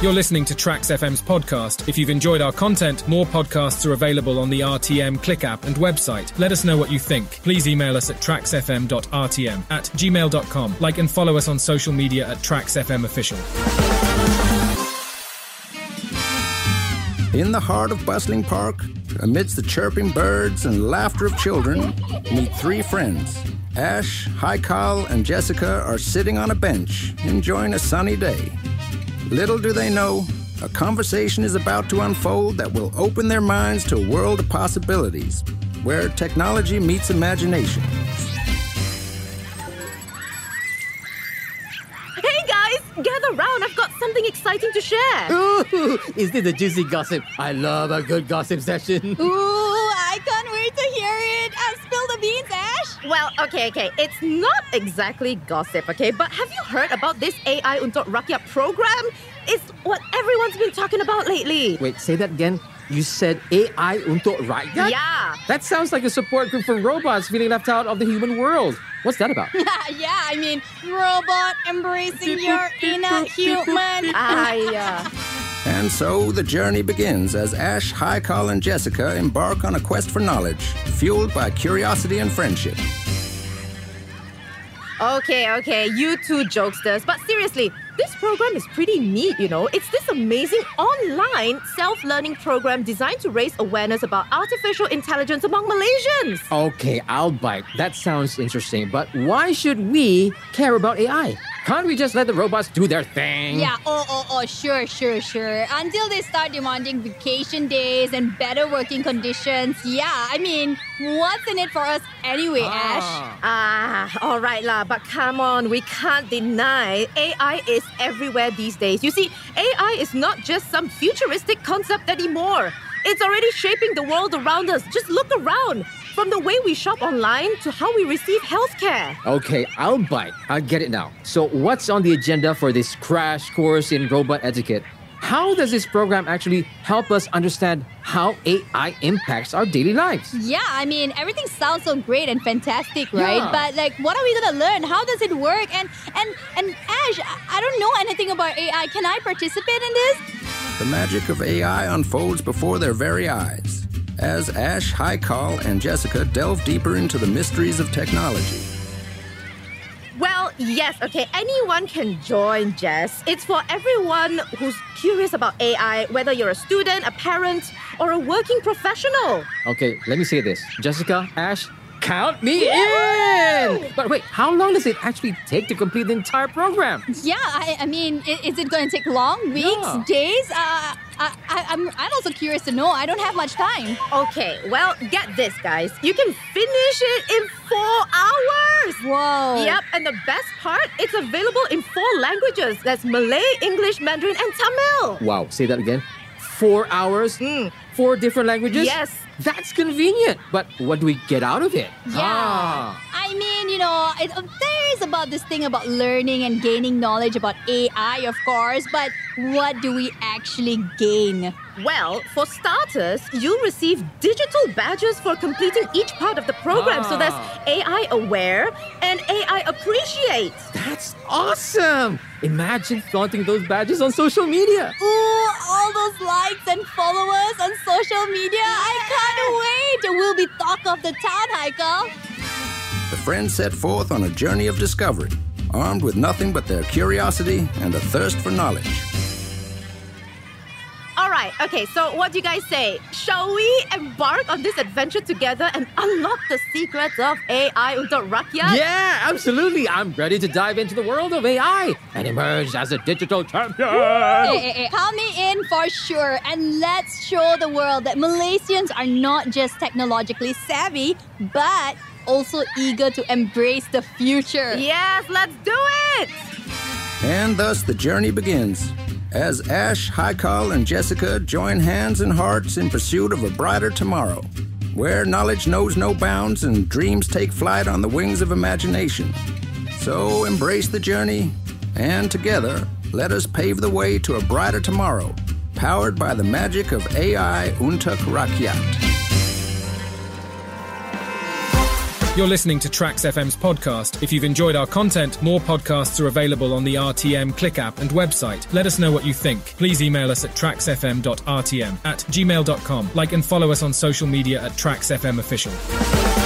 You're listening to TRAXX FM's podcast. If you've enjoyed our content, more podcasts are available on the RTM Click app and website. Let us know what you think. Please email us at traxxfm.rtm at gmail.com. Like and follow us on social media at TRAXX FM Official. In the heart of bustling park, amidst the chirping birds and laughter of children, meet three friends. Ash, Haikal, and Jessica are sitting on a bench, enjoying a sunny day. Little do they know, a conversation is about to unfold that will open their minds to a world of possibilities, where technology meets imagination. Hey guys, gather round. I've got something exciting to share. Ooh, is this a juicy gossip? I love a good gossip session. Ooh, I can't wait to hear it. Uh, spill the beans, Ash. Well, okay, okay. It's not exactly gossip, okay? But have you heard about this AI Untuk Rakyat program? It's what everyone's been talking about lately. Wait, say that again. You said AI untuk rakyat? Yeah. That sounds like a support group for robots feeling left out of the human world. What's that about? yeah, I mean, robot embracing your inner human. I, uh, And so the journey begins as Ash, Haikal, and Jessica embark on a quest for knowledge, fueled by curiosity and friendship. Okay, okay, you two jokesters. But seriously, this program is pretty neat, you know. It's this amazing online self learning program designed to raise awareness about artificial intelligence among Malaysians. Okay, I'll bite. That sounds interesting, but why should we care about AI? Can't we just let the robots do their thing? Yeah, oh, oh, oh, sure, sure, sure. Until they start demanding vacation days and better working conditions. Yeah, I mean, what's in it for us anyway, Ash? Ah, all right lah, but come on, we can't deny AI is everywhere these days. You see, AI is not just some futuristic concept anymore. It's already shaping the world around us. Just look around. From the way we shop online to how we receive healthcare. Okay, I'll bite. I get it now. So, what's on the agenda for this crash course in robot etiquette? How does this program actually help us understand how AI impacts our daily lives? Yeah, I mean, everything sounds so great and fantastic, right? Yeah. But like, what are we gonna learn? How does it work? And and and Ash, I I don't know anything about AI. Can I participate in this? The magic of AI unfolds before their very eyes as Ash, Haikal, and Jessica delve deeper into the mysteries of technology. Well, yes, okay, anyone can join, Jess. It's for everyone who's curious about AI, whether you're a student, a parent, or a working professional. Okay, let me say this. Jessica, Ash, count me in! But wait, how long does it actually take to complete the entire program? Yeah, I, I mean, is it gonna take long? Weeks? Yeah. Days? Uh, I, I, I'm, I'm also curious to know. I don't have much time. Okay, well, get this, guys. You can finish it in four hours. Whoa. Yep, and the best part, it's available in four languages. That's Malay, English, Mandarin, and Tamil. Wow, say that again. Four hours? Four different languages? Yes. That's convenient. But what do we get out of it? Yeah. Ah. I mean, you know, it, uh, there is about this thing about learning and gaining knowledge about AI, of course, but what do we actually gain? Well, for starters, you'll receive digital badges for completing each part of the program. So there's Ah. AI aware and AI appreciate. That's awesome! Imagine flaunting those badges on social media. Ooh, all those likes and followers on social media. I can't wait. We'll be talk of the town, Haikal. The friends set forth on a journey of discovery, armed with nothing but their curiosity and a thirst for knowledge. All right, okay, so what do you guys say? Shall we embark on this adventure together and unlock the secrets of AI untuk rakyat? Yeah, absolutely. I'm ready to dive into the world of AI and emerge as a digital champion. Eh, eh, eh, hey, hey, hey, count me in for sure. And let's show the world that Malaysians are not just technologically savvy, but also eager to embrace the future. Yes, let's do it! And thus the journey begins as Ash, Haikal, and Jessica join hands and hearts in pursuit of a brighter tomorrow, where knowledge knows no bounds and dreams take flight on the wings of imagination. So embrace the journey, and together, let us pave the way to a brighter tomorrow, powered by the magic of AI Untuk Rakyat. You're listening to TRAXX FM's podcast. If you've enjoyed our content, more podcasts are available on the RTM Click app and website. Let us know what you think. Please email us at traxxfm.rtm at gmail.com. Like and follow us on social media at TRAXXfm Official.